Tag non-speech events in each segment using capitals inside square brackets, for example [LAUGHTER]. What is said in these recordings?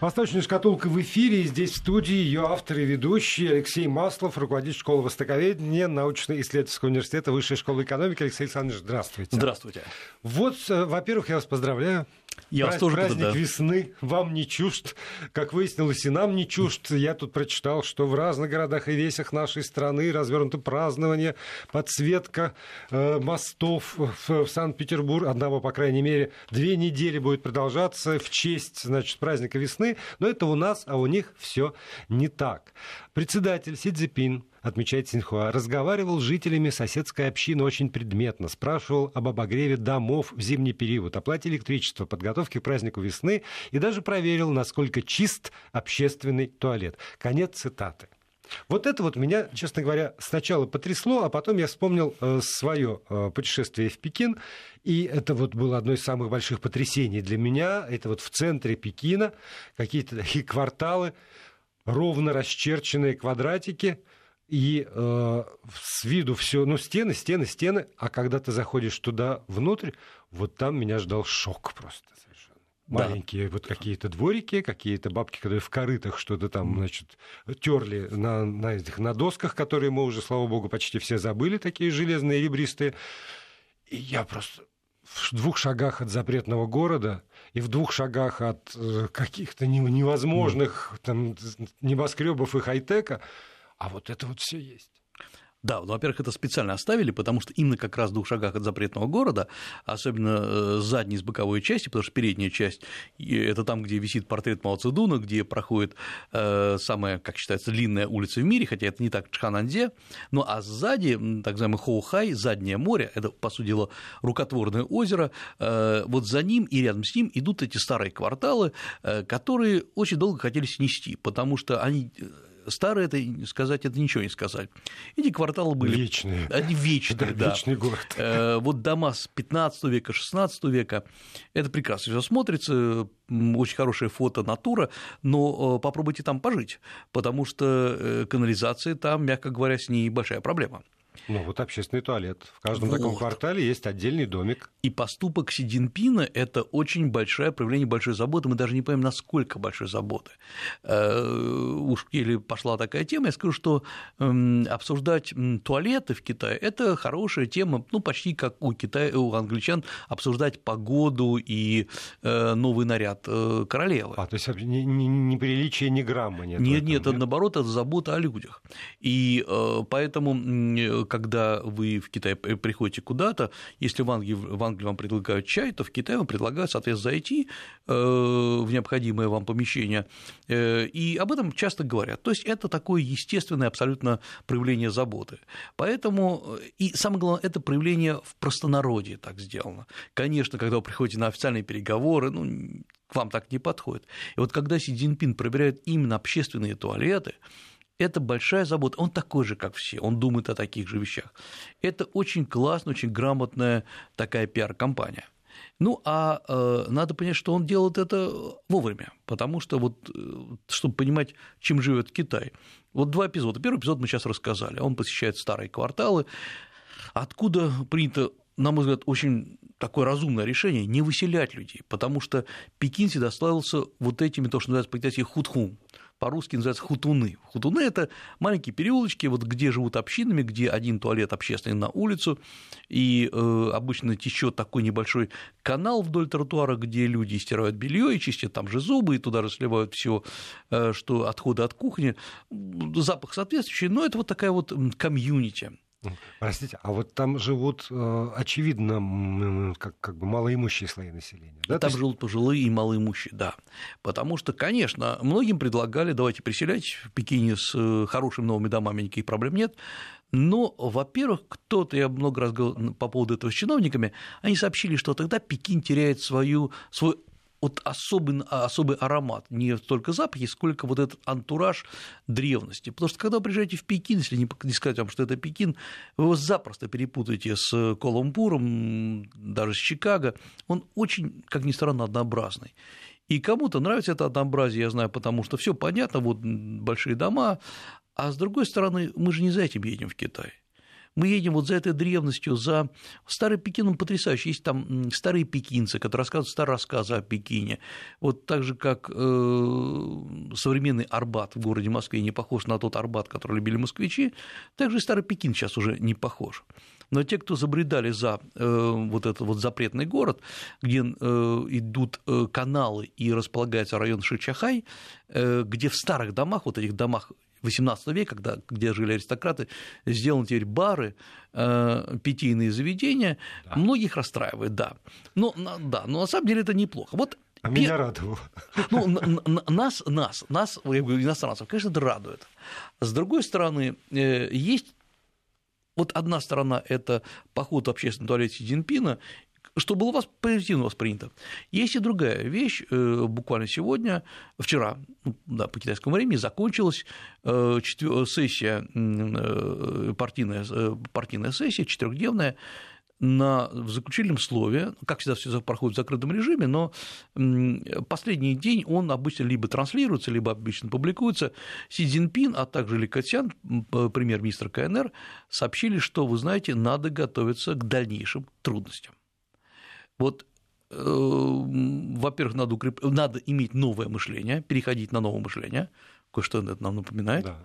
Восточная шкатулка в эфире. И здесь в студии ее автор и ведущий Алексей Маслов, руководитель школы востоковедения научно-исследовательского университета Высшей школы экономики. Алексей Александрович, здравствуйте. Здравствуйте. Вот, э, во-первых, я вас поздравляю. Я вас тоже праздник да. весны вам не чужд. Как выяснилось, и нам не чужд. Я тут прочитал, что в разных городах и весях нашей страны развернуто празднование, подсветка э, мостов в, в Санкт-Петербург. Одного, по крайней мере, две недели будет продолжаться в честь значит, праздника весны. Но это у нас, а у них все не так. Председатель Си Цзипин отмечает Синхуа, разговаривал с жителями соседской общины очень предметно, спрашивал об обогреве домов в зимний период, оплате электричества, подготовке к празднику весны и даже проверил, насколько чист общественный туалет. Конец цитаты. Вот это вот меня, честно говоря, сначала потрясло, а потом я вспомнил э, свое э, путешествие в Пекин, и это вот было одно из самых больших потрясений для меня. Это вот в центре Пекина какие-то [LAUGHS] такие кварталы, ровно расчерченные квадратики, и э, с виду все, ну, стены, стены, стены, а когда ты заходишь туда внутрь, вот там меня ждал шок просто совершенно. Да. Маленькие вот какие-то дворики, какие-то бабки, которые в корытах что-то там, значит, терли на, на этих на досках, которые мы уже, слава богу, почти все забыли, такие железные, ребристые. И я просто в двух шагах от запретного города и в двух шагах от э, каких-то невозможных там, небоскребов и хай-тека, а вот это вот все есть. Да, ну, во-первых, это специально оставили, потому что именно как раз в двух шагах от запретного города, особенно э, с задней, с боковой части, потому что передняя часть – это там, где висит портрет Мао Цзэдуна, где проходит э, самая, как считается, длинная улица в мире, хотя это не так в Чхананзе, ну а сзади, так называемый Хоухай, заднее море, это, по сути дела, рукотворное озеро, э, вот за ним и рядом с ним идут эти старые кварталы, которые очень долго хотели снести, потому что они старые, это сказать, это ничего не сказать. Эти кварталы были... Вечные. Они вечные, [LAUGHS] да. Вечный город. Э, вот дома с 15 века, 16 века, это прекрасно все смотрится, очень хорошее фото натура, но э, попробуйте там пожить, потому что э, канализация там, мягко говоря, с ней большая проблема. Ну, вот общественный туалет. В каждом вот. таком квартале есть отдельный домик. И поступок Си Цзиньпина – это очень большое проявление большой заботы. Мы даже не понимаем, насколько большой заботы. Э, уж или пошла такая тема, я скажу, что эм, обсуждать туалеты в Китае – это хорошая тема, ну, почти как у, Китая, у англичан обсуждать погоду и э, новый наряд э, королевы. А, то есть неприличие ни грамма нет? Нет, нет, это наоборот, это забота о людях. И поэтому когда вы в Китай приходите куда-то, если в Англии, в Англии вам предлагают чай, то в Китае вам предлагают, соответственно, зайти э, в необходимое вам помещение, э, и об этом часто говорят. То есть это такое естественное абсолютно проявление заботы. Поэтому, и самое главное, это проявление в простонародье так сделано. Конечно, когда вы приходите на официальные переговоры, ну, к вам так не подходит. И вот когда Си Цзиньпин проверяет именно общественные туалеты, это большая забота. Он такой же, как все, он думает о таких же вещах. Это очень классная, очень грамотная такая пиар-компания. Ну, а э, надо понять, что он делает это вовремя, потому что вот, э, чтобы понимать, чем живет Китай. Вот два эпизода. Первый эпизод мы сейчас рассказали. Он посещает старые кварталы, откуда принято на мой взгляд, очень такое разумное решение не выселять людей, потому что Пекин всегда славился вот этими, то, что называется по-китайски худхун, по-русски называется хутуны. Хутуны – это маленькие переулочки, вот где живут общинами, где один туалет общественный на улицу, и э, обычно течет такой небольшой канал вдоль тротуара, где люди стирают белье и чистят там же зубы, и туда разливают все, э, что отходы от кухни, запах соответствующий, но это вот такая вот комьюнити. Простите, а вот там живут, э, очевидно, как, как бы малоимущие слои населения. Да? Там есть... живут пожилые и малоимущие, да. Потому что, конечно, многим предлагали, давайте переселять в Пекине с э, хорошими новыми домами, никаких проблем нет. Но, во-первых, кто-то, я много раз говорил по поводу этого с чиновниками, они сообщили, что тогда Пекин теряет свою, свой вот особый, особый аромат, не столько запахи, сколько вот этот антураж древности. Потому что когда вы приезжаете в Пекин, если не, не сказать вам, что это Пекин, вы его запросто перепутаете с Колумбуром, даже с Чикаго. Он очень, как ни странно, однообразный. И кому-то нравится это однообразие, я знаю, потому что все понятно, вот большие дома, а с другой стороны, мы же не за этим едем в Китай. Мы едем вот за этой древностью, за Старый Пекин, он потрясающий. Есть там старые пекинцы, которые рассказывают старые рассказы о Пекине. Вот так же, как э, современный Арбат в городе Москве не похож на тот Арбат, который любили москвичи, так же и Старый Пекин сейчас уже не похож. Но те, кто забредали за э, вот этот вот запретный город, где э, идут каналы и располагается район Шичахай, где в старых домах, вот этих домах XVIII века, когда, где жили аристократы, сделаны теперь бары, э, питейные заведения, да. многих расстраивает, да. Но, да, но на самом деле это неплохо. Вот а Пер... меня радовало. Ну, нас, нас, нас, я говорю, иностранцев, конечно, это радует. С другой стороны, э, есть вот одна сторона – это поход в общественном туалете Си Цзиньпина, что было вас позитивно воспринято. Есть и другая вещь. Э, буквально сегодня, вчера, ну, да, по китайскому времени, закончилась э, сессия, э, партийная, партийная сессия, четырехдневная, на, в заключительном слове, как всегда, все проходит в закрытом режиме, но последний день он обычно либо транслируется, либо обычно публикуется. Си Цзиньпин, а также Ли Катьян, премьер-министр КНР, сообщили, что, вы знаете, надо готовиться к дальнейшим трудностям. Вот э, во-первых, надо, укреп... надо иметь новое мышление, переходить на новое мышление, кое-что это нам напоминает. Да.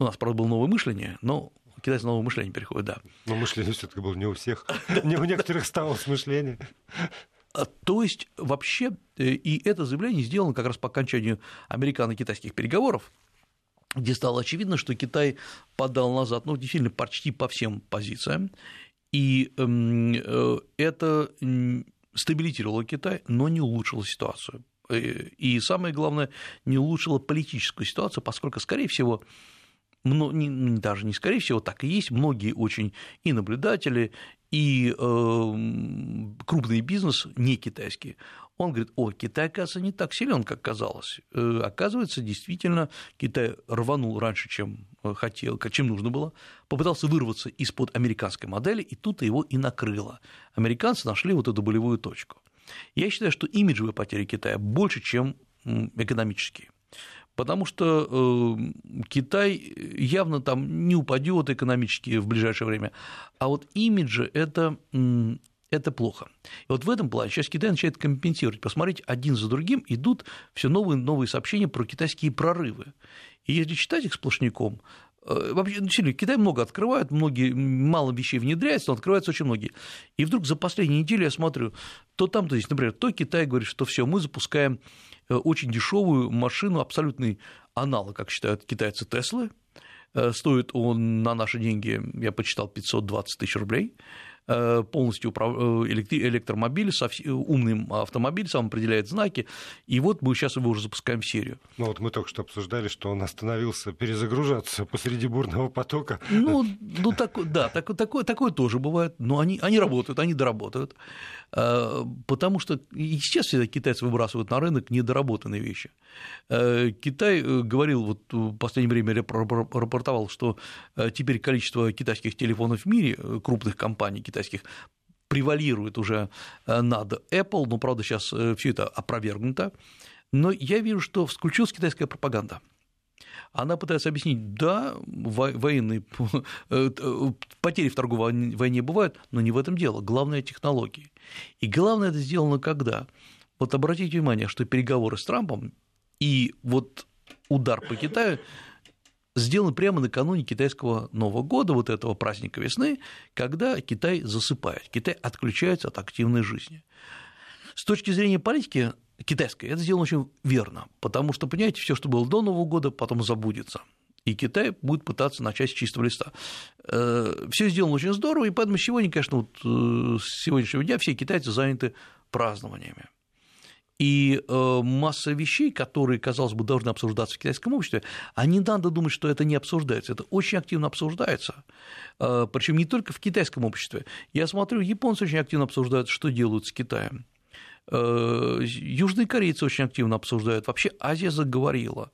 У нас, правда, было новое мышление, но китайцы новое мышление переходит, да. Но мышление все таки было не у всех, [LAUGHS] не у некоторых стало мышление. А, то есть вообще, э, и это заявление сделано как раз по окончанию американо-китайских переговоров, где стало очевидно, что Китай подал назад, ну, действительно, почти по всем позициям, и эм, э, это стабилизировало Китай, но не улучшило ситуацию. Э, и самое главное, не улучшило политическую ситуацию, поскольку, скорее всего, не, даже не скорее всего, так и есть, многие очень и наблюдатели, и э, крупный бизнес, не китайский, он говорит, о, Китай, оказывается, не так силен, как казалось. Э, оказывается, действительно, Китай рванул раньше, чем э, хотел, чем нужно было, попытался вырваться из-под американской модели, и тут его и накрыло. Американцы нашли вот эту болевую точку. Я считаю, что имиджевые потери Китая больше, чем экономические. Потому что э, Китай явно там не упадет экономически в ближайшее время, а вот имиджи это это плохо. И вот в этом плане сейчас Китай начинает компенсировать. Посмотрите, один за другим идут все новые новые сообщения про китайские прорывы. И если читать их сплошняком, Вообще, действительно, Китай много открывает, многие, мало вещей внедряется, но открываются очень многие. И вдруг за последнюю неделю я смотрю, то там, то здесь, например, то Китай говорит, что все, мы запускаем э, очень дешевую машину, абсолютный аналог, как считают китайцы, Теслы. Э, стоит он на наши деньги, я почитал, 520 тысяч рублей. Э, полностью. Э, электромобиль, умный автомобиль, сам определяет знаки, и вот мы сейчас его уже запускаем в серию. Ну вот мы только что обсуждали, что он остановился перезагружаться посреди бурного потока. Ну, ну так, да, так, такое, такое тоже бывает, но они, они работают, они доработают, э, потому что, естественно, китайцы выбрасывают на рынок недоработанные вещи. Китай говорил, вот в последнее время рапортовал, что теперь количество китайских телефонов в мире, крупных компаний, китайских превалирует уже э, над Apple, но, правда, сейчас э, все это опровергнуто. Но я вижу, что включилась китайская пропаганда. Она пытается объяснить, да, военные [LAUGHS] э, потери в торговой войне бывают, но не в этом дело. Главное – технологии. И главное это сделано когда? Вот обратите внимание, что переговоры с Трампом и вот удар по Китаю сделаны прямо накануне китайского Нового года, вот этого праздника весны, когда Китай засыпает, Китай отключается от активной жизни. С точки зрения политики китайской это сделано очень верно, потому что, понимаете, все, что было до Нового года, потом забудется. И Китай будет пытаться начать с чистого листа. Э, все сделано очень здорово, и поэтому сегодня, конечно, вот э, с сегодняшнего дня все китайцы заняты празднованиями. И э, масса вещей, которые, казалось бы, должны обсуждаться в китайском обществе, а не надо думать, что это не обсуждается. Это очень активно обсуждается. Э, Причем не только в китайском обществе. Я смотрю, японцы очень активно обсуждают, что делают с Китаем. Э, южные корейцы очень активно обсуждают. Вообще Азия заговорила.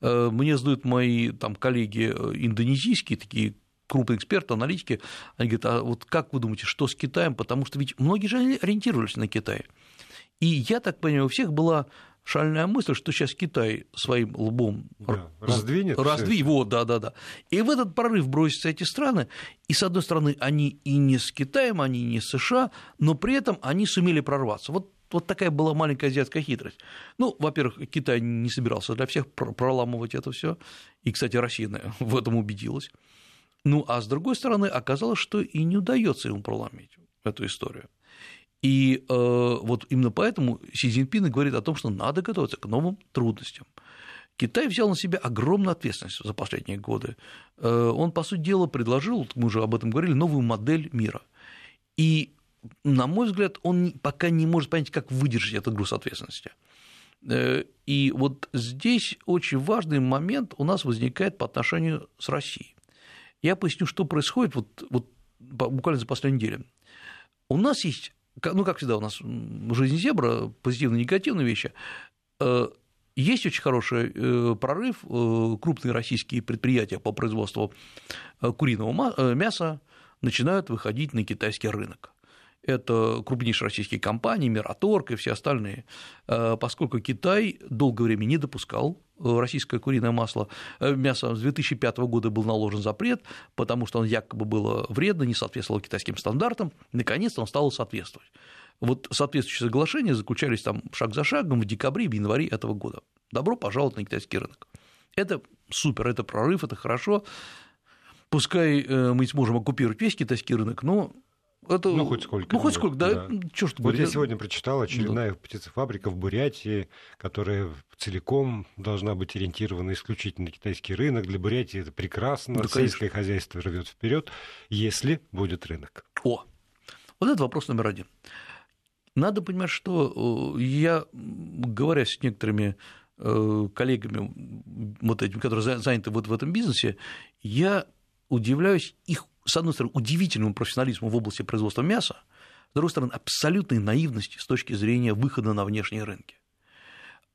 Мне задают мои там, коллеги индонезийские, такие крупные эксперты, аналитики, они говорят, а вот как вы думаете, что с Китаем? Потому что ведь многие же ориентировались на Китай. И я так понимаю, у всех была шальная мысль, что сейчас Китай своим лбом да, раздвинет. Раздвинет, вот, да, да, да. И в этот прорыв бросятся эти страны, и, с одной стороны, они и не с Китаем, они и не с США, но при этом они сумели прорваться. Вот вот такая была маленькая азиатская хитрость. Ну, во-первых, Китай не собирался для всех проламывать это все, и, кстати, Россия [LAUGHS] в этом убедилась. Ну, а с другой стороны, оказалось, что и не удается ему проломить эту историю. И э, вот именно поэтому Си Цзиньпин говорит о том, что надо готовиться к новым трудностям. Китай взял на себя огромную ответственность за последние годы. Э, он, по сути дела, предложил, мы уже об этом говорили, новую модель мира. И, на мой взгляд, он пока не может понять, как выдержать этот груз ответственности. Э, и вот здесь очень важный момент у нас возникает по отношению с Россией. Я поясню, что происходит вот, вот буквально за последнюю неделю. У нас есть ну, как всегда у нас жизнь зебра, позитивные и негативные вещи, э, есть очень хороший э, прорыв, э, крупные российские предприятия по производству куриного мяса начинают выходить на китайский рынок. Это крупнейшие российские компании, Мираторг и все остальные, поскольку Китай долгое время не допускал российское куриное масло, э, мясо с 2005 года был наложен запрет, потому что он якобы было вредно, не соответствовало китайским стандартам, наконец-то он стал соответствовать. Вот соответствующие соглашения заключались там шаг за шагом в декабре и январе этого года. Добро пожаловать на китайский рынок. Это супер, это прорыв, это хорошо. Пускай мы сможем оккупировать весь китайский рынок, но это... Ну, хоть сколько. Ну, хоть сколько, да. да. Чё ж вот я сегодня прочитал очередная да. птицефабрика в Бурятии, которая целиком должна быть ориентирована исключительно на китайский рынок. Для Бурятии это прекрасно. Да, Сельское хозяйство рвет вперед, если будет рынок. О, вот это вопрос номер один. Надо понимать, что э, я, говоря с некоторыми э, коллегами, вот этими, которые заняты вот в этом бизнесе, я удивляюсь их с одной стороны, удивительному профессионализму в области производства мяса, с другой стороны, абсолютной наивности с точки зрения выхода на внешние рынки.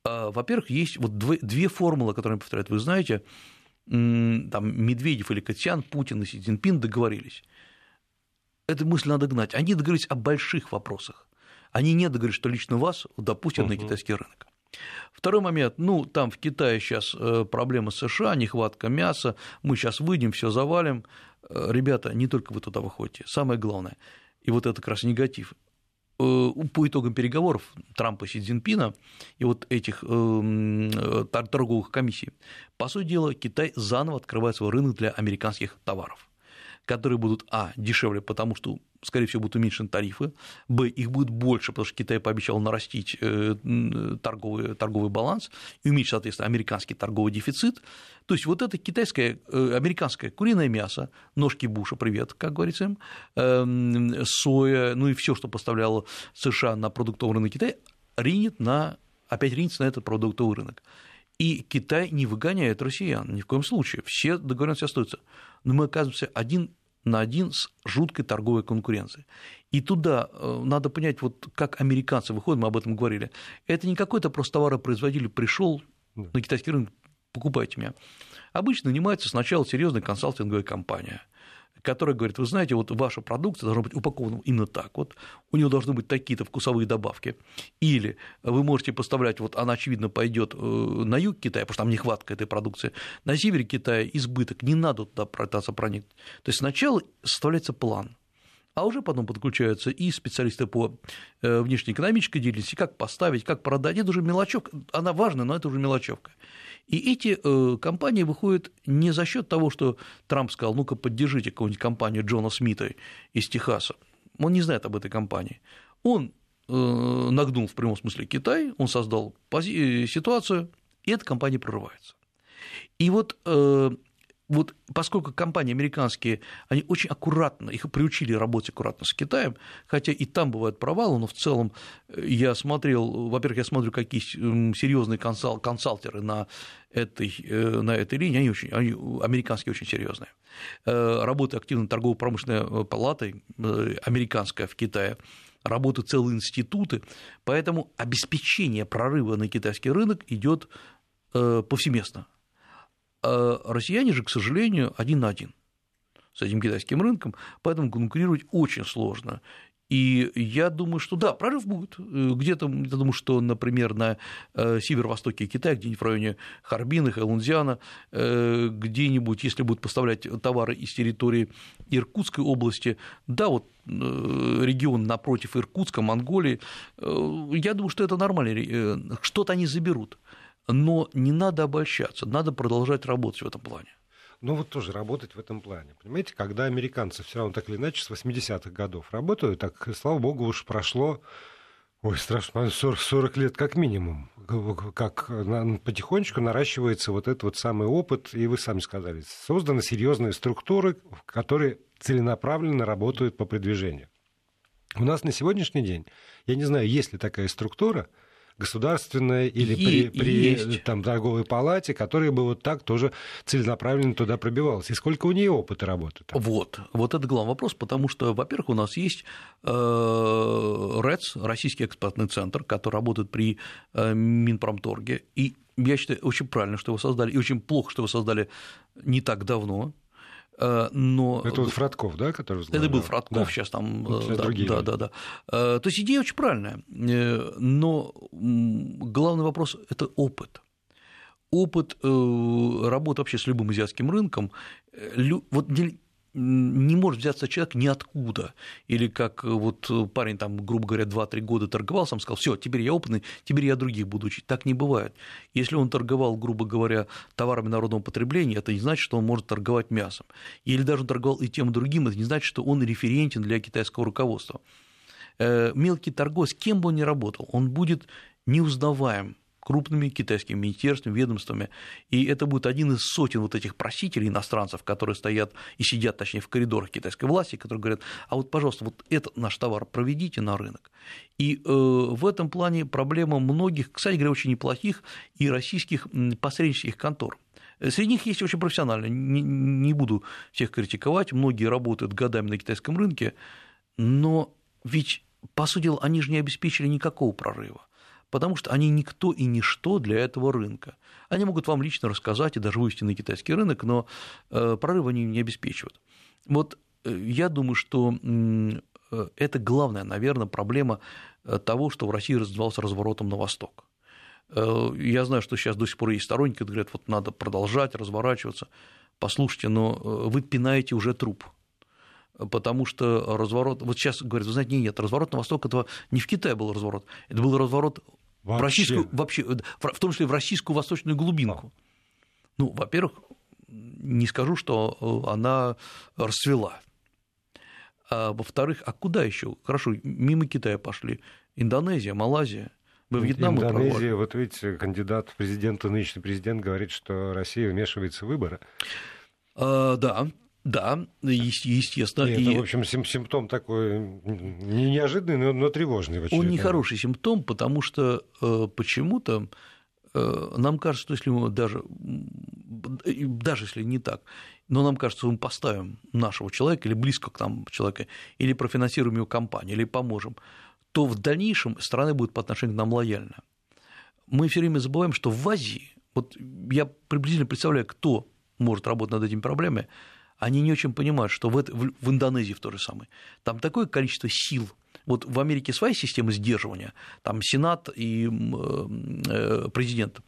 А, во-первых, есть вот две формулы, которые повторяют, вы знаете, там Медведев или Катян, Путин и Си Цзиньпин договорились. Эту мысль надо гнать. Они договорились о больших вопросах. Они не договорились, что лично вас допустят угу. на китайский рынок. Второй момент, ну, там в Китае сейчас э, проблема США, нехватка мяса, мы сейчас выйдем, все завалим. Э, ребята, не только вы туда выходите, самое главное, и вот это как раз негатив, э, по итогам переговоров Трампа и Си Цзиньпина и вот этих торговых комиссий, по сути дела, Китай заново открывает свой рынок для американских товаров которые будут, а, дешевле, потому что, скорее всего, будут уменьшены тарифы, б, их будет больше, потому что Китай пообещал нарастить э, торговый, торговый баланс и уменьшить, соответственно, американский торговый дефицит. То есть вот это китайское, э, американское куриное мясо, ножки Буша, привет, как говорится им, эм, соя, ну и все, что поставляло США на продуктовый рынок Китая, ринет на, опять ринется на этот продуктовый рынок. И Китай не выгоняет россиян ни в коем случае. Все договоренности остаются. Но мы оказываемся один на один с жуткой торговой конкуренцией. И туда э, надо понять, вот как американцы выходят, мы об этом говорили. Это не какой-то просто товаропроизводитель пришел на китайский рынок, покупайте меня. Обычно нанимается сначала серьезная консалтинговая компания – который говорит, вы знаете, вот ваша продукция должна быть упакована именно так, вот у нее должны быть такие-то вкусовые добавки, или вы можете поставлять, вот она, очевидно, пойдет э, на юг Китая, потому что там нехватка этой продукции, на севере Китая избыток, не надо туда пытаться проникнуть. То есть сначала составляется план, а уже потом подключаются и специалисты по э, внешнеэкономической деятельности, как поставить, как продать. Это уже мелочевка, она важна, но это уже мелочевка. И эти э, компании выходят не за счет того, что Трамп сказал, ну-ка поддержите какую-нибудь компанию Джона Смита из Техаса. Он не знает об этой компании. Он э, нагнул в прямом смысле Китай, он создал ситуацию, и эта компания прорывается. И вот вот поскольку компании американские, они очень аккуратно, их приучили работать аккуратно с Китаем, хотя и там бывают провалы, но в целом э, я смотрел, во-первых, я смотрю, какие серьезные консал, консалтеры на этой, э, на этой линии, они, очень, они американские очень серьезные. Э, работает активно торгово-промышленной палатой американская в Китае, работают целые институты, поэтому обеспечение прорыва на китайский рынок идет повсеместно. А россияне же, к сожалению, один на один с этим китайским рынком, поэтому конкурировать очень сложно. И я думаю, что да, прорыв будет. Где-то, я думаю, что, например, на э, северо-востоке Китая, где-нибудь в районе Харбина, Хэлунзиана, э, где-нибудь, если будут поставлять товары из территории Иркутской области, да, вот э, регион напротив Иркутска, Монголии, я думаю, что это нормально, что-то они заберут. Но не надо обольщаться, надо продолжать работать в этом плане. Ну вот тоже работать в этом плане. Понимаете, когда американцы все равно так или иначе с 80-х годов работают, так, слава богу, уж прошло Ой, страшно, 40, 40 лет как минимум, как потихонечку наращивается вот этот вот самый опыт, и вы сами сказали, созданы серьезные структуры, которые целенаправленно работают по продвижению. У нас на сегодняшний день, я не знаю, есть ли такая структура, государственная или и, при, при там, торговой палате, которая бы вот так тоже целенаправленно туда пробивалась. И сколько у нее опыта работы? Там? Вот, вот это главный вопрос, потому что, во-первых, у нас есть э, РЭЦ, Российский экспортный центр, который работает при э, Минпромторге, и я считаю, очень правильно, что его создали, и очень плохо, что его создали не так давно, но... Это вот Фродков, да, который возглавлял? Это был Фродков, да. сейчас там... Вот э, да, другие да, да, да. Э, то есть идея очень правильная, но главный вопрос – это опыт. Опыт работы вообще с любым азиатским рынком, вот не может взяться человек ниоткуда. Или как вот парень там, грубо говоря, 2-3 года торговал, сам сказал, все, теперь я опытный, теперь я других буду учить. Так не бывает. Если он торговал, грубо говоря, товарами народного потребления, это не значит, что он может торговать мясом. Или даже он торговал и тем, и другим, это не значит, что он референтен для китайского руководства. Э, мелкий торговец, кем бы он ни работал, он будет неузнаваем крупными китайскими министерствами, ведомствами, и это будет один из сотен вот этих просителей иностранцев, которые стоят и сидят, точнее, в коридорах китайской власти, которые говорят, а вот, пожалуйста, вот этот наш товар проведите на рынок. И э, в этом плане проблема многих, кстати говоря, очень неплохих и российских посреднических контор. Среди них есть очень профессиональные, не, не буду всех критиковать, многие работают годами на китайском рынке, но ведь, по сути дела, они же не обеспечили никакого прорыва потому что они никто и ничто для этого рынка. Они могут вам лично рассказать и даже вывести на китайский рынок, но э, прорыв они не обеспечивают. Вот э, я думаю, что э, это главная, наверное, проблема того, что в России развивался разворотом на восток. Я знаю, что сейчас до сих пор есть сторонники, которые говорят, вот надо продолжать разворачиваться. Послушайте, но вы пинаете уже труп потому что разворот, вот сейчас говорят, вы знаете, нет, нет, разворот на восток, этого не в Китае был разворот, это был разворот Вообще. В, российскую, вообще, в том числе в российскую восточную глубинку. Ну, во-первых, не скажу, что э, она расцвела. А во-вторых, а куда еще? Хорошо, мимо Китая пошли. Индонезия, Малайзия. Вы Вьетнам Индонезия, вот видите, кандидат в президенты, нынешний президент говорит, что Россия вмешивается в выборы. А, да, да, естественно. И это, в общем, симптом такой не неожиданный, но, но тревожный. Он нехороший симптом, потому что э, почему-то э, нам кажется, что если мы даже, даже если не так, но нам кажется, мы поставим нашего человека или близко к нам человека, или профинансируем его компанию, или поможем, то в дальнейшем страна будет по отношению к нам лояльна. Мы все время забываем, что в Азии, вот я приблизительно представляю, кто может работать над этими проблемами, они не очень понимают, что в, это, в Индонезии в то же самое. Там такое количество сил. Вот в Америке своя система сдерживания, там Сенат и э, президент.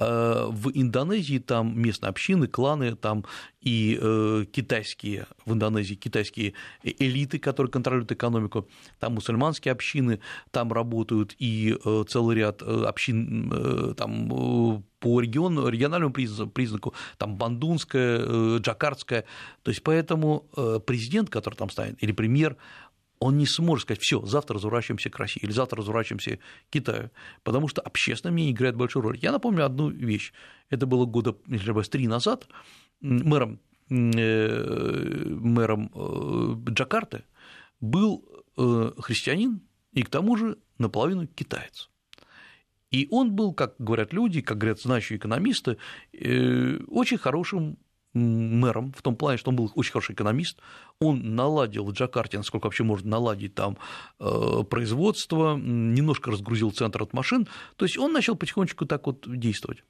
Э, в Индонезии там местные общины, кланы, там и э, китайские, в Индонезии китайские элиты, которые контролируют экономику, там мусульманские общины, там работают и э, целый ряд общин там, по региону, региональному признаку, там бандунская, джакартская, то есть поэтому президент, который там станет, или премьер, он не сможет сказать, все, завтра разворачиваемся к России или завтра разворачиваемся к Китаю, потому что общественное мнение играет большую роль. Я напомню одну вещь. Это было года, если не три назад, мэром, э, мэром э, Джакарты был э, христианин и к тому же наполовину китаец. И он был, как говорят люди, как говорят знающие экономисты, очень хорошим мэром, в том плане, что он был очень хороший экономист, он наладил в Джакарте, насколько вообще можно наладить там э, производство, немножко разгрузил центр от машин, то есть он начал потихонечку так вот действовать.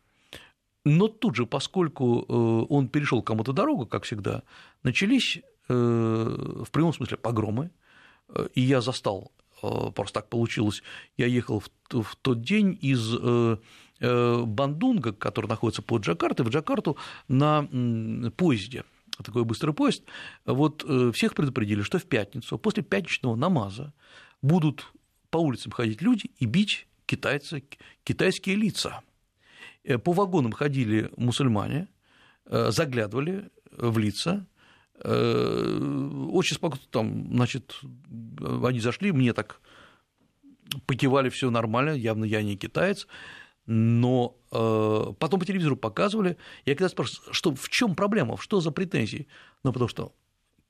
Но тут же, поскольку э, он перешел кому-то дорогу, как всегда, начались э, в прямом смысле погромы, и я застал, просто так получилось, я ехал в тот день из Бандунга, который находится под Джакартой, в Джакарту на поезде. Такой быстрый поезд, вот всех предупредили, что в пятницу, после пятничного намаза будут по улицам ходить люди и бить китайцы, китайские лица. Э, по вагонам ходили мусульмане, э, заглядывали в лица, э, очень спокойно, там, значит, они зашли, мне так покивали, все нормально, явно я не китаец, но потом по телевизору показывали, я когда спрашиваю, что, в чем проблема, что за претензии? Ну, потому что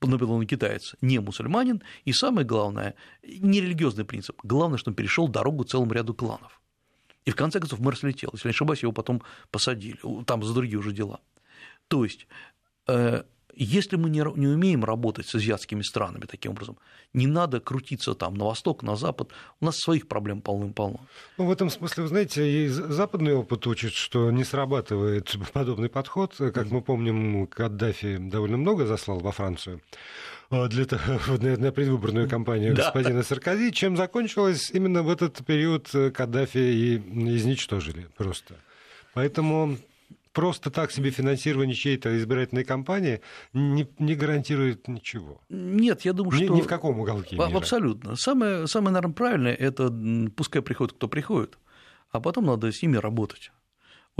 Наполеон китаец, не мусульманин, и самое главное, не религиозный принцип, главное, что он перешел дорогу целому ряду кланов. И в конце концов мэр слетел, если не ошибаюсь, его потом посадили, там за другие уже дела. То есть, э, если мы не, не умеем работать с азиатскими странами таким образом, не надо крутиться там на восток, на запад, у нас своих проблем полным-полно. Ну, в этом смысле, вы знаете, и западный опыт учит, что не срабатывает [LAUGHS] подобный подход. Как мы помним, Каддафи довольно много заслал во Францию а, для того, [LAUGHS] на предвыборную кампанию да. господина Саркози, чем закончилось именно в этот период Каддафи и изничтожили просто. Поэтому просто так себе финансирование чьей-то избирательной кампании не, не гарантирует ничего. Нет, я думаю, ни, что... Ни в каком уголке мира. Абсолютно. Самое, самое, наверное, правильное – это пускай приходит, кто приходит, а потом надо с ними работать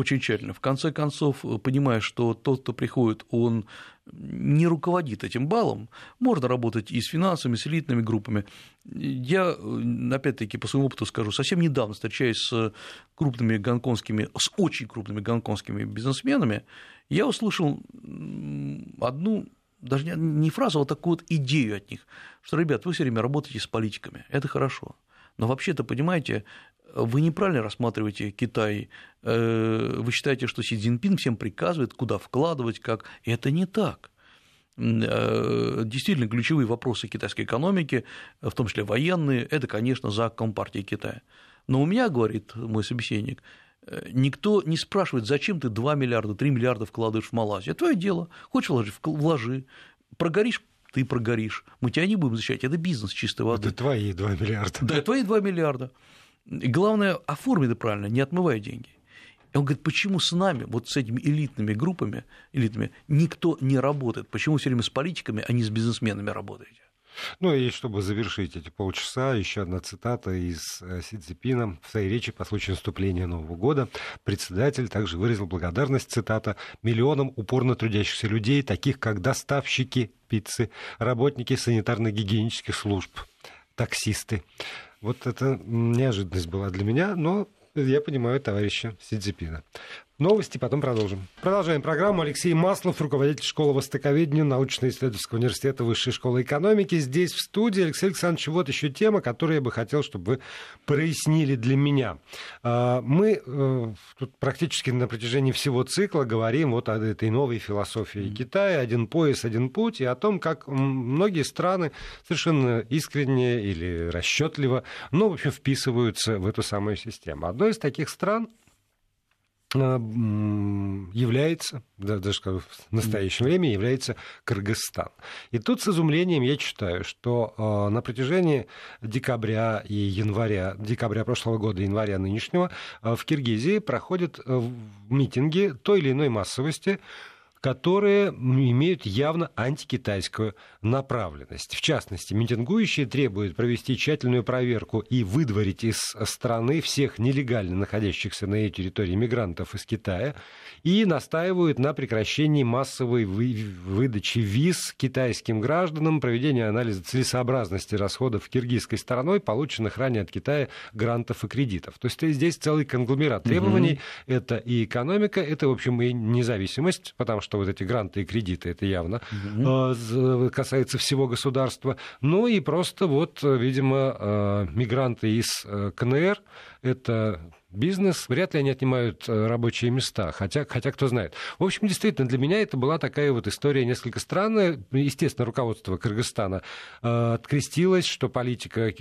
очень тщательно. В конце концов, понимая, что тот, кто приходит, он не руководит этим балом, можно работать и с финансами, с элитными группами. Я, опять-таки, по своему опыту скажу, совсем недавно встречаясь с крупными гонконгскими, с очень крупными гонконгскими бизнесменами, я услышал одну даже не фразу, а вот такую вот идею от них, что, ребят, вы все время работаете с политиками, это хорошо. Но вообще-то, понимаете, вы неправильно рассматриваете Китай. Э, вы считаете, что Си Цзиньпин всем приказывает, куда вкладывать, как. Это не так. Э, действительно, ключевые вопросы китайской экономики, в том числе военные, это, конечно, за Компартией Китая. Но у меня, говорит мой собеседник, э, никто не спрашивает, зачем ты 2 миллиарда, 3 миллиарда вкладываешь в Малайзию. Это твое дело. Хочешь вложить, вложи. Прогоришь, ты прогоришь. Мы тебя не будем защищать. Это бизнес чистой воды. Это твои 2 миллиарда. Да, твои 2 миллиарда. И главное, оформи это правильно, не отмывая деньги. И он говорит, почему с нами, вот с этими элитными группами, элитными, никто не работает? Почему все время с политиками, а не с бизнесменами работаете? Ну и чтобы завершить эти полчаса, еще одна цитата из э, Си Цзипина. В своей речи по случаю наступления Нового года председатель также выразил благодарность, цитата, «миллионам упорно трудящихся людей, таких как доставщики пиццы, работники санитарно-гигиенических служб, таксисты, вот это неожиданность была для меня, но я понимаю товарища Сидзипина. Новости, потом продолжим. Продолжаем программу. Алексей Маслов, руководитель школы востоковедения научно-исследовательского университета Высшей школы экономики. Здесь в студии. Алексей Александрович, вот еще тема, которую я бы хотел, чтобы вы прояснили для меня. А, мы э, тут практически на протяжении всего цикла говорим вот о этой новой философии Китая, один пояс, один путь, и о том, как многие страны совершенно искренне или расчетливо, но, в общем, вписываются в эту самую систему. Одной из таких стран Э, является, даже скажу, в настоящее время является Кыргызстан. И тут с изумлением я читаю, что э, на протяжении декабря и января, декабря прошлого года, января нынешнего, э, в Киргизии проходят митинги той или иной массовости, которые имеют явно антикитайскую направленность. В частности, митингующие требуют провести тщательную проверку и выдворить из страны всех нелегально находящихся на ее территории мигрантов из Китая и настаивают на прекращении массовой выдачи виз китайским гражданам, проведении анализа целесообразности расходов киргизской стороной, полученных ранее от Китая грантов и кредитов. То есть здесь целый конгломерат требований. Угу. Это и экономика, это, в общем, и независимость, потому что что вот эти гранты и кредиты, это явно угу. касается всего государства. Ну и просто вот, видимо, э, мигранты из э, КНР, это бизнес, вряд ли они отнимают э, рабочие места, хотя, хотя кто знает. В общем, действительно, для меня это была такая вот история несколько странная. Естественно, руководство Кыргызстана э, открестилось, что политика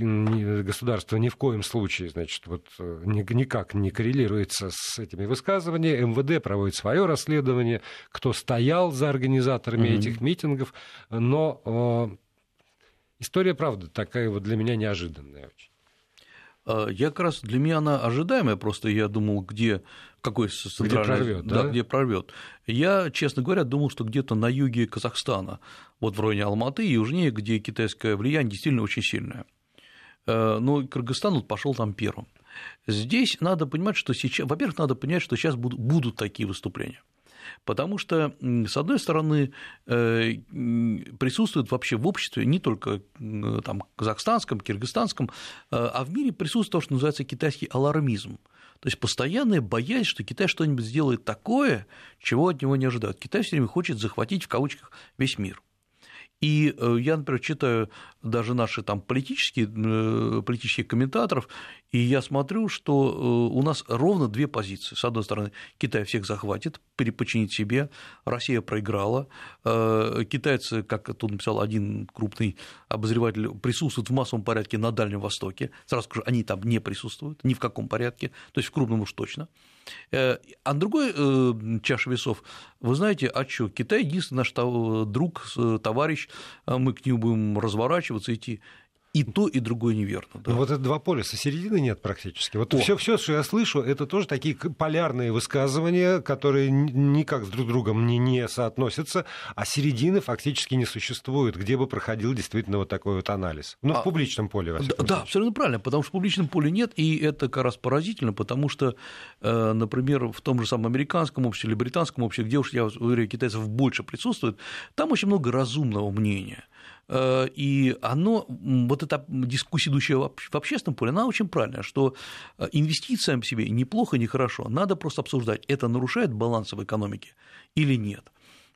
государства ни в коем случае, значит, вот э, никак не коррелируется с этими высказываниями. МВД проводит свое расследование, кто стоял за организаторами mm-hmm. этих митингов, но История, правда, такая вот для меня неожиданная очень. А, я как раз для меня она ожидаемая, просто я думал, где какой где прорвет, да? да, где прорвет. Я, честно говоря, думал, что где-то на юге Казахстана, вот в районе Алматы и южнее, где китайское влияние действительно очень сильное. А, но Кыргызстан вот пошел там первым. Здесь надо понимать, что сейчас, во-первых, надо понять, что сейчас будут такие выступления. Потому что, с одной стороны, э, присутствует вообще в обществе не только там, казахстанском, киргизстанском, э, а в мире присутствует то, что называется китайский алармизм. То есть постоянная боязнь, что Китай что-нибудь сделает такое, чего от него не ожидают. Китай все время хочет захватить в кавычках весь мир. И э, я, например, читаю даже наши там политические, э, политических комментаторов, и я смотрю, что э, у нас ровно две позиции. С одной стороны, Китай всех захватит, перепочинит себе, Россия проиграла, китайцы, как тут написал один крупный обозреватель, присутствуют в массовом порядке на Дальнем Востоке. Сразу скажу, они там не присутствуют, ни в каком порядке, то есть в крупном уж точно. Э, а другой э, чаша весов, вы знаете, а что, Китай единственный наш друг, товарищ, а мы к нему будем разворачиваться, идти и то, и другое неверно. Да. Вот это два полюса, середины нет практически. Вот все, все, что я слышу, это тоже такие полярные высказывания, которые никак с друг другом не, не соотносятся, а середины фактически не существует, где бы проходил действительно вот такой вот анализ. Ну, а, в публичном поле, во Да, да, абсолютно правильно, потому что в публичном поле нет, и это как раз поразительно, потому что, э, например, в том же самом американском обществе или британском обществе, где уж, я говорю, китайцев больше присутствует, там очень много разумного мнения. Э, и оно, вот эта дискуссия, идущая в общественном поле, она очень правильная, что э, инвестициям в себе неплохо, не хорошо, надо просто обсуждать, это нарушает баланс в экономике или нет.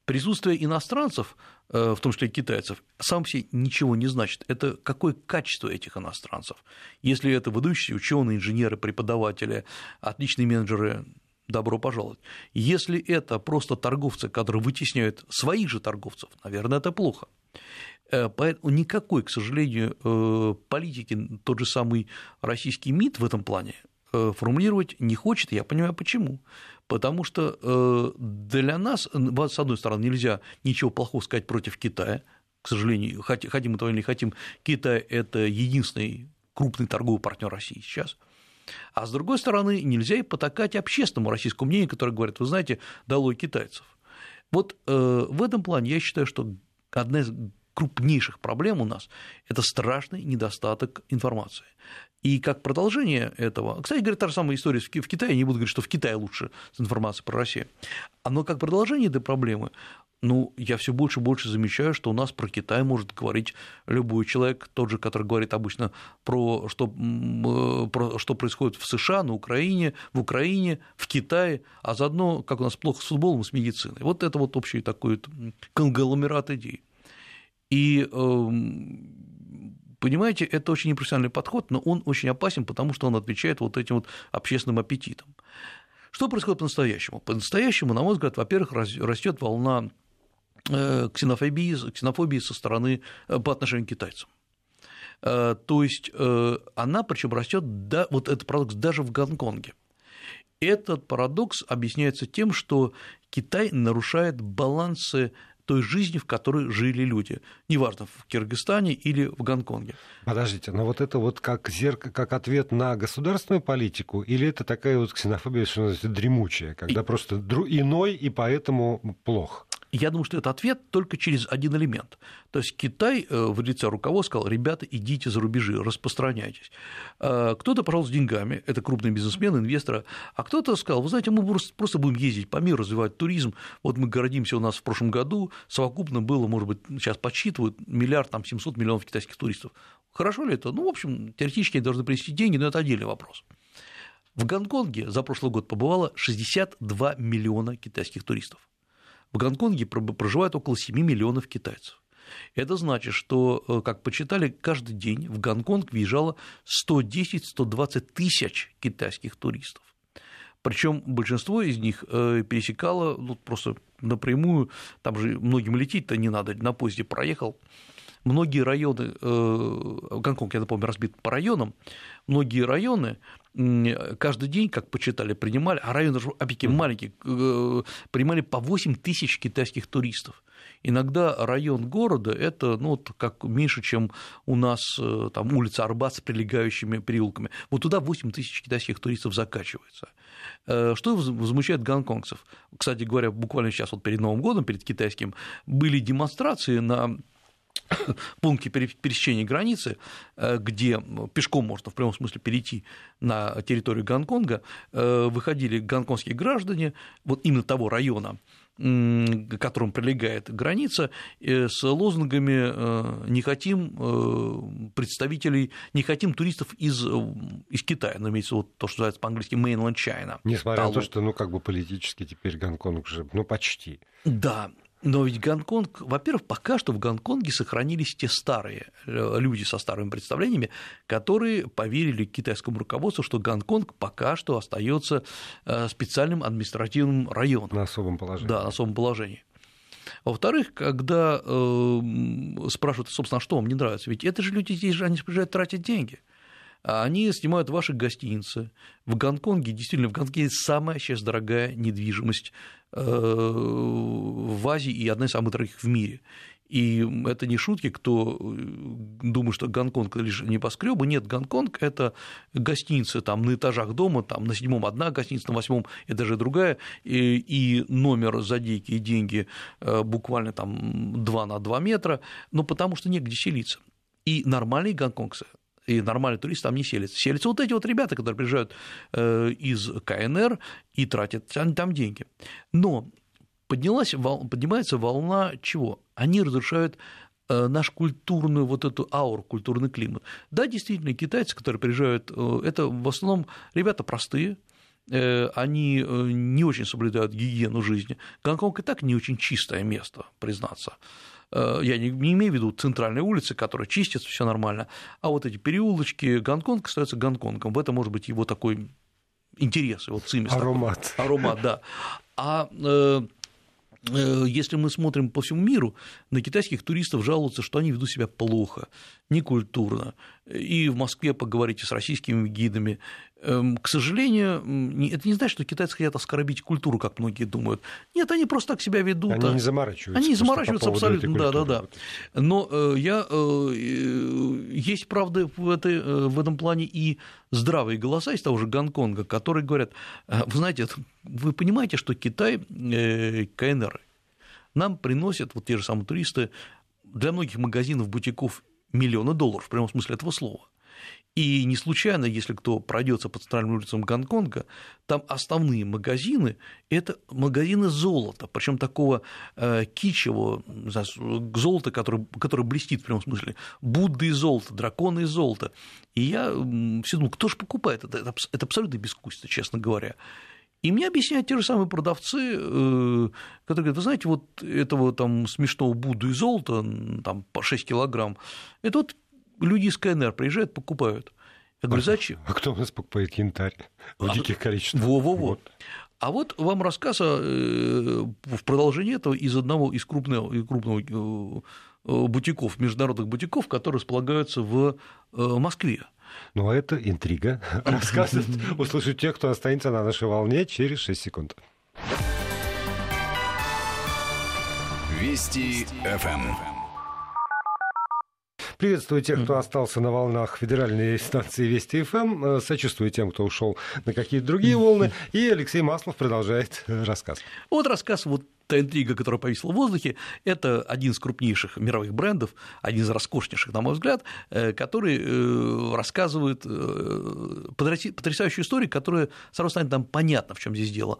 Присутствие иностранцев, э, в том числе китайцев, сам себе ничего не значит. Это какое качество этих иностранцев. Если это выдающиеся ученые, инженеры, преподаватели, отличные менеджеры, добро пожаловать. Если это просто торговцы, которые вытесняют своих же торговцев, наверное, это плохо. Э, поэтому никакой, к сожалению, э, политики тот же самый российский МИД в этом плане э, формулировать не хочет, я понимаю почему. Потому что для нас, с одной стороны, нельзя ничего плохого сказать против Китая, к сожалению, хотим этого или не хотим, Китай – это единственный крупный торговый партнер России сейчас. А с другой стороны, нельзя и потакать общественному российскому мнению, которое говорит, вы знаете, долой китайцев. Вот в этом плане я считаю, что одна из крупнейших проблем у нас – это страшный недостаток информации. И как продолжение этого, кстати говоря, та же самая история в Китае, я не буду говорить, что в Китае лучше с информацией про Россию, но как продолжение этой проблемы, ну, я все больше и больше замечаю, что у нас про Китай может говорить любой человек, тот же, который говорит обычно про что, про что происходит в США, на Украине, в Украине, в Китае, а заодно, как у нас плохо с футболом, с медициной. Вот это вот общий такой конгломерат идей. И эм, понимаете, это очень непрофессиональный подход, но он очень опасен, потому что он отвечает вот этим вот общественным аппетитам. Что происходит по-настоящему? По-настоящему, на мой взгляд, во-первых, растет волна э, ксенофобии, ксенофобии со стороны э, по отношению к китайцам. Э, то есть она, причем растет, да, вот этот парадокс даже в Гонконге. Этот парадокс объясняется тем, что Китай нарушает балансы той жизни, в которой жили люди, неважно, в Киргизстане или в Гонконге. Подождите, но вот это вот как, зерк... как ответ на государственную политику, или это такая вот ксенофобия, что называется, дремучая, когда и... просто иной и поэтому плохо? Я думаю, что это ответ только через один элемент. То есть Китай э, в лице руководства сказал, ребята, идите за рубежи, распространяйтесь. Э, кто-то пошел с деньгами, это крупный бизнесмен, инвестор, а кто-то сказал, вы знаете, мы просто будем ездить по миру, развивать туризм. Вот мы городимся у нас в прошлом году, совокупно было, может быть, сейчас подсчитывают, миллиард, там, 700 миллионов китайских туристов. Хорошо ли это? Ну, в общем, теоретически они должны принести деньги, но это отдельный вопрос. В Гонконге за прошлый год побывало 62 миллиона китайских туристов. В Гонконге проживает около 7 миллионов китайцев. Это значит, что, э, как почитали, каждый день в Гонконг въезжало 110-120 тысяч китайских туристов. Причем большинство из них э, пересекало ну, просто напрямую, там же многим лететь-то не надо, на поезде проехал. Многие районы, э, Гонконг, я напомню, разбит по районам, многие районы каждый день, как почитали, принимали, а районы опять-таки маленькие, э, принимали по 8 тысяч китайских туристов. Иногда район города – это ну, вот как меньше, чем у нас э, там, улица Арбат с прилегающими переулками. Вот туда 8 тысяч китайских туристов закачивается. Э, что возмущает гонконгцев? Кстати говоря, буквально сейчас, вот перед Новым годом, перед китайским, были демонстрации на [COUGHS] пункте пересечения границы, э, где пешком можно в прямом смысле перейти на территорию Гонконга, выходили гонконгские граждане вот именно того района, к которому прилегает граница, э, с лозунгами э, «не хотим э, представителей, не хотим туристов из, из Китая», но имеется вот то, что называется по-английски «mainland China». Несмотря Талу. на то, что, ну, как бы политически теперь Гонконг уже, ну, почти. Да, но ведь Гонконг, во-первых, пока что в Гонконге сохранились те старые э, люди со старыми представлениями, которые поверили китайскому руководству, что Гонконг пока что остается э, специальным административным районом. На особом положении. Да, на особом положении. Во-вторых, когда э, спрашивают, собственно, а что вам не нравится, ведь это же люди здесь же, они приезжают тратить деньги – они снимают ваши гостиницы. В Гонконге, действительно, в Гонконге самая сейчас дорогая недвижимость в Азии и одна из самых дорогих в мире. И это не шутки, кто э, думает, что Гонконг это лишь небоскребы. Нет, Гонконг это гостиницы там на этажах дома, там на седьмом одна гостиница, на восьмом и даже другая, и, и номер за дикие деньги э, буквально там 2 на 2 метра, но потому что негде селиться. И нормальные гонконгцы и нормальный турист там не селится. Селятся вот эти вот ребята, которые приезжают э, из КНР и тратят там деньги. Но поднялась, поднимается волна чего? Они разрушают э, наш культурную вот эту ауру, культурный климат. Да, действительно, китайцы, которые приезжают, э, это в основном ребята простые, они не очень соблюдают гигиену жизни. Гонконг и так не очень чистое место, признаться. Э, я не, не имею в виду центральные улицы, которые чистятся, все нормально, а вот эти переулочки, Гонконг остается Гонконгом. В этом может быть его такой интерес, его цимис. Аромат. Такой. Аромат, да. А э, э, если мы смотрим по всему миру, на китайских туристов жалуются, что они ведут себя плохо, некультурно. И в Москве поговорите с российскими гидами, к сожалению, это не значит, что китайцы хотят оскорбить культуру, как многие думают. Нет, они просто так себя ведут. Они а не заморачиваются. Они не заморачиваются по абсолютно, да, да, да. Но э, я, э, есть, правда, в, этой, э, в этом плане и здравые голоса из того же Гонконга, которые говорят, вы знаете, вы понимаете, что Китай, КНР, нам приносят вот те же самые туристы для многих магазинов, бутиков миллионы долларов, в прямом смысле этого слова. И не случайно, если кто пройдется по центральным улицам Гонконга, там основные магазины – это магазины золота, причем такого э, кичевого золота, который, который блестит в прямом смысле, Будды из золота, драконы из золота. И я все думал, кто же покупает это? Это, это абсолютно бескусство, честно говоря. И мне объясняют те же самые продавцы, э, которые говорят, вы знаете, вот этого там смешного Будду из золота, там по 6 килограмм, это вот люди из КНР приезжают, покупают. Я говорю, зачем? А кто у нас покупает янтарь в а, диких количествах? Во-во-во. Вот. А вот вам рассказ о, э, в продолжении этого из одного из крупного, крупного э, э, бутиков, международных бутиков, которые располагаются в Москве. Ну, а это интрига. [LAUGHS] Рассказ услышат те, кто останется на нашей волне через 6 секунд. Вести ФМ. Приветствую тех, кто остался на волнах федеральной станции Вести ФМ. Э, сочувствую тем, кто ушел на какие-то другие [LAUGHS] волны. И Алексей Маслов продолжает э, рассказ. Вот рассказ вот та интрига, которая повисла в воздухе, это один из крупнейших мировых брендов, один из роскошнейших, на мой взгляд, э, который рассказывает потрясающую историю, которая сразу станет нам понятно, в чем здесь дело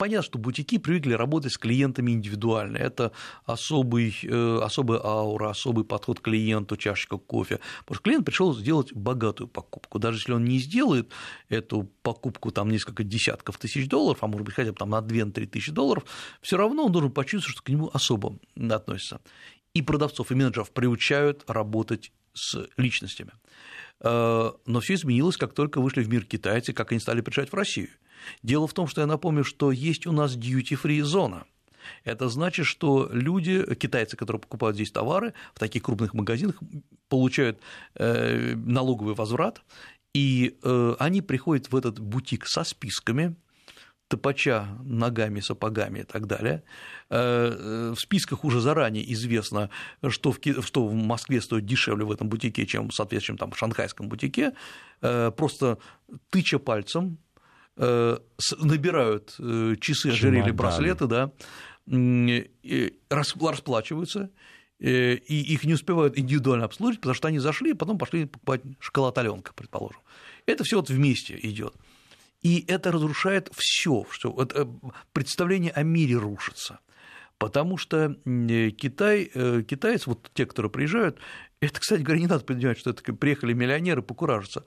Понятно, что бутики привыкли работать с клиентами индивидуально. Это особый, э, особая аура, особый подход к клиенту, чашечка кофе. Потому что клиент пришел сделать богатую покупку. Даже если он не сделает эту покупку там несколько десятков тысяч долларов, а может быть хотя бы там на 2-3 тысячи долларов, все равно он должен почувствовать, что к нему особо относится. И продавцов, и менеджеров приучают работать с личностями. Э, но все изменилось, как только вышли в мир китайцы, как они стали приезжать в Россию. Дело в том, что я напомню, что есть у нас duty-free зона. Это значит, что люди, китайцы, которые покупают здесь товары в таких крупных магазинах, получают э, налоговый возврат И э, они приходят в этот бутик со списками, топача ногами, сапогами и так далее. Э, в списках уже заранее известно, что в, что в Москве стоит дешевле в этом бутике, чем, соответственно, там, в шанхайском бутике. Э, просто тыча пальцем, набирают часы, ожерелья, браслеты, да, расплачиваются, и их не успевают индивидуально обслуживать, потому что они зашли, и потом пошли покупать шоколад Аленка, предположим. Это все вот вместе идет. И это разрушает все, что это представление о мире рушится. Потому что Китай, э, китайцы, вот те, которые приезжают, [LAUGHS] это, кстати говоря, не надо понимать, что это приехали миллионеры покуражиться.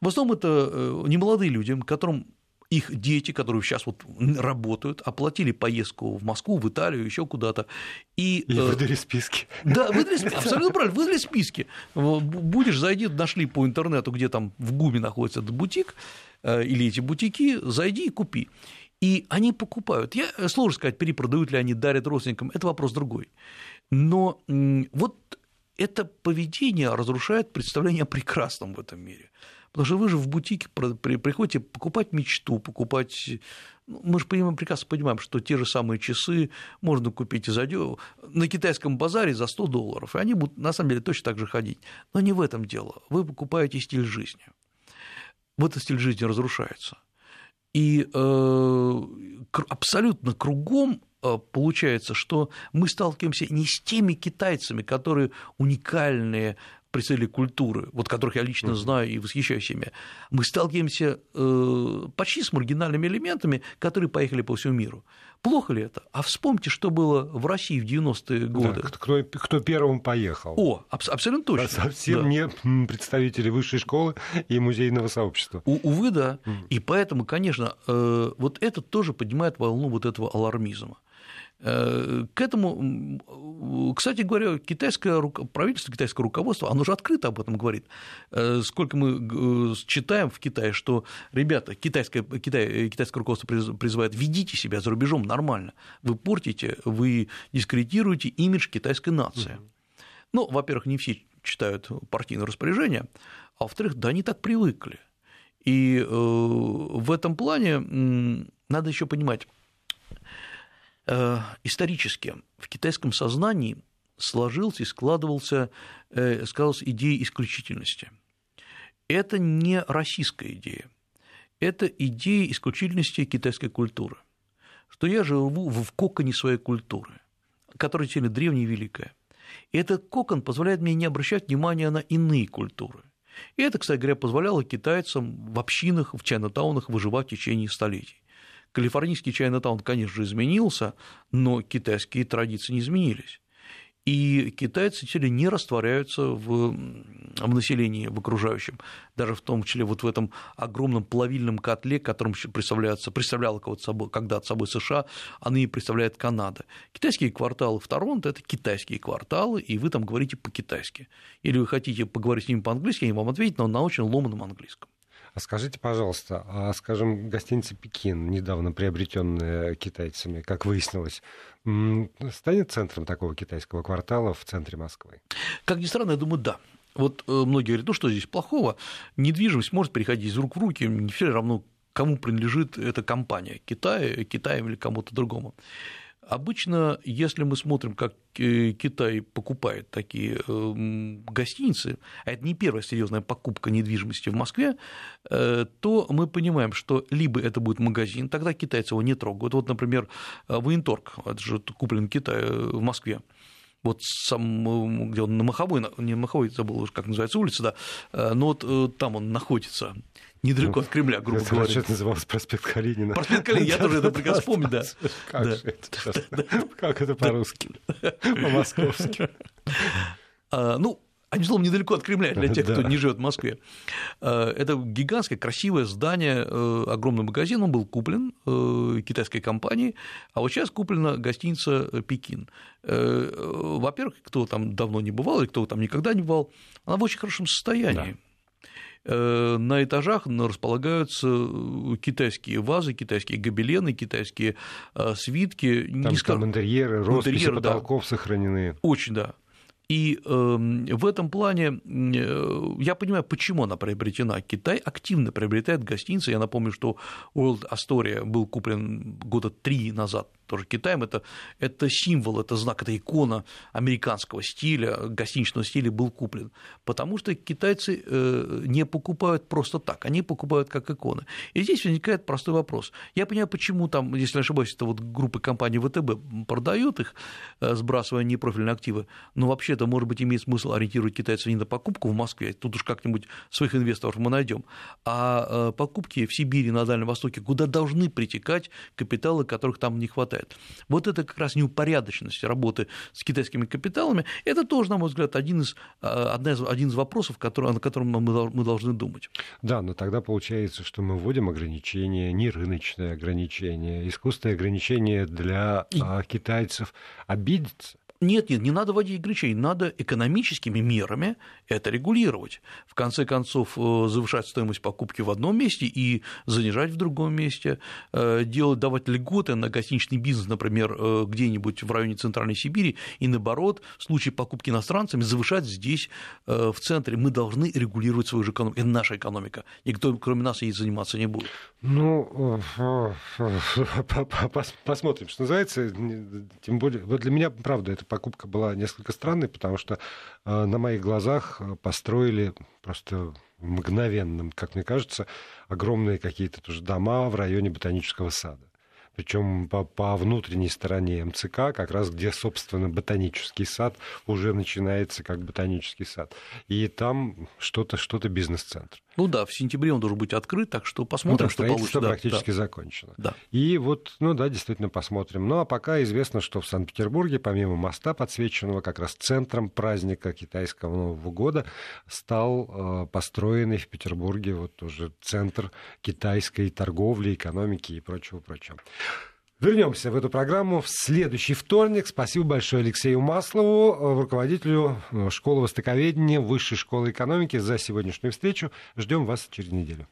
В основном это э, немолодые люди, которым их дети, которые сейчас вот работают, оплатили поездку в Москву, в Италию, еще куда-то. И, и э, выдали списки. Да, выдали списки, [LAUGHS] абсолютно правильно, выдали списки. Будешь, зайди, нашли по интернету, где там в ГУМе находится этот бутик, э, или эти бутики, зайди и купи. И они покупают. Я, э, сложно сказать, перепродают ли они, дарят родственникам, это вопрос другой. Но вот это поведение разрушает представление о прекрасном в этом мире. Потому что вы же в бутике приходите покупать мечту, покупать ну, мы же понимаем, прекрасно понимаем, что те же самые часы можно купить за на китайском базаре за 100 долларов, и они будут на самом деле точно так же ходить. Но не в этом дело. Вы покупаете стиль жизни. Вот этот стиль жизни разрушается. И э, абсолютно кругом э, получается, что мы сталкиваемся не с теми китайцами, которые уникальные, представители культуры, вот которых я лично знаю и восхищаюсь ими, мы сталкиваемся э, почти с маргинальными элементами, которые поехали по всему миру. Плохо ли это? А вспомните, что было в России в 90-е годы. Да, кто, кто первым поехал. О, аб- абсолютно точно. Совсем да. не представители высшей школы и музейного сообщества. У- увы, да. Mm. И поэтому, конечно, э, вот это тоже поднимает волну вот этого алармизма. Э, к этому, кстати говоря, китайское правительство, китайское руководство, оно же открыто об этом говорит. Э, сколько мы читаем в Китае, что, ребята, китайское, Китай, китайское руководство призывает, ведите себя за рубежом нормально, вы портите, вы дискредитируете имидж китайской нации. Ну, во-первых, не все читают партийное распоряжение, а во-вторых, да, они так привыкли. И э, в этом плане надо еще понимать, Э, исторически в китайском сознании сложился и складывался, э, складывалась идея исключительности. Это не российская идея, это идея исключительности китайской культуры, что я живу в коконе своей культуры, которая сильно древняя и великая. И этот кокон позволяет мне не обращать внимания на иные культуры. И это, кстати говоря, позволяло китайцам в общинах, в чайнатаунах выживать в течение столетий. Калифорнийский Чайнатаун, конечно же, изменился, но китайские традиции не изменились. И китайцы теперь не растворяются в, в населении, в окружающем, даже в том числе вот в этом огромном плавильном котле, которым представляется, представляла когда-то собой США, а ныне представляет Канада. Китайские кварталы в Торонто – это китайские кварталы, и вы там говорите по-китайски. Или вы хотите поговорить с ними по-английски, они вам ответят, но на очень ломаном английском. А скажите, пожалуйста, а, скажем, гостиница «Пекин», недавно приобретенная китайцами, как выяснилось, станет центром такого китайского квартала в центре Москвы? Как ни странно, я думаю, да. Вот э, многие говорят, ну что здесь плохого, недвижимость может переходить из рук в руки, не все равно, кому принадлежит эта компания, Китаю, Китаю или кому-то другому. Обычно, если мы смотрим, как э, Китай покупает такие эм, гостиницы, а это не первая серьезная покупка недвижимости в Москве, э, то мы понимаем, что либо это будет магазин, тогда китайцы его не трогают. Вот, например, военторг, это же куплен Китай э, в Москве, вот сам, где он на Маховой, не Маховой, забыл уже, как называется улица, да, но вот там он находится, недалеко от Кремля, грубо это говоря. Это назывался проспект Калинина. Проспект Калинина, я тоже это прекрасно помню, да. [LAUGHS] Как же это [LAUGHS] [LAUGHS] Как это по-русски? По-московски. А, ну, одним словом, недалеко от Кремля, для [LAUGHS] тех, кто не живет в Москве. А, это гигантское, красивое здание, э, огромный магазин, он был куплен э, китайской компанией, а вот сейчас куплена гостиница «Пекин». Э, во-первых, кто там давно не бывал, или кто там никогда не бывал, она в очень хорошем состоянии. Э, на этажах располагаются э, китайские вазы, китайские гобелены, китайские э, свитки. Там, не там интерьеры, росписи интерьеры, потолков да. сохранены. Очень, да. И эм, в этом плане э, я понимаю, почему она приобретена. Китай активно приобретает гостиницы. Я напомню, что World Astoria был куплен года три назад тоже Китаем, это, это символ, это знак, это икона американского стиля, гостиничного стиля был куплен. Потому что китайцы э, не покупают просто так, они покупают как иконы. И здесь возникает простой вопрос. Я понимаю, почему там, если не ошибаюсь, это вот группы компаний ВТБ продают их, э, сбрасывая непрофильные активы, но вообще-то, может быть, имеет смысл ориентировать китайцев не на покупку в Москве, тут уж как-нибудь своих инвесторов мы найдем, а э, покупки в Сибири, на Дальнем Востоке, куда должны притекать капиталы, которых там не хватает хватает. Вот это как раз неупорядоченность работы с китайскими капиталами, это тоже, на мой взгляд, один из, а, одна из, один из вопросов, который, на котором мы, мы должны думать. Да, но тогда получается, что мы вводим ограничения, не рыночные ограничения, искусственные ограничения для И... А, китайцев обидеться нет, нет, не надо вводить ограничений, надо экономическими мерами это регулировать. В конце концов, э, завышать стоимость покупки в одном месте и занижать в другом месте, э, делать, давать льготы на гостиничный бизнес, например, э, где-нибудь в районе Центральной Сибири, и наоборот, в случае покупки иностранцами завышать здесь, в центре. Мы должны регулировать свою же экономику. Это наша экономика. Никто, кроме нас, ей заниматься не будет. Ну, [LAUGHS] посмотрим, что называется. Тем более, вот для меня, правда, это покупка была несколько странной, потому что э, на моих глазах э, построили просто мгновенным, как мне кажется, огромные какие-то тоже дома в районе ботанического сада причем по, по внутренней стороне МЦК, как раз где, собственно, ботанический сад уже начинается как ботанический сад. И там что-то, что-то бизнес-центр. Ну да, в сентябре он должен быть открыт, так что посмотрим, ну, да, что получится. практически да. закончено. Да. И вот, ну да, действительно посмотрим. Ну а пока известно, что в Санкт-Петербурге, помимо моста, подсвеченного как раз центром праздника китайского Нового года, стал э, построенный в Петербурге вот уже центр китайской торговли, экономики и прочего-прочего. Вернемся в эту программу в следующий вторник. Спасибо большое Алексею Маслову, э, руководителю э, школы востоковедения Высшей школы экономики за сегодняшнюю встречу. Ждем вас через неделю.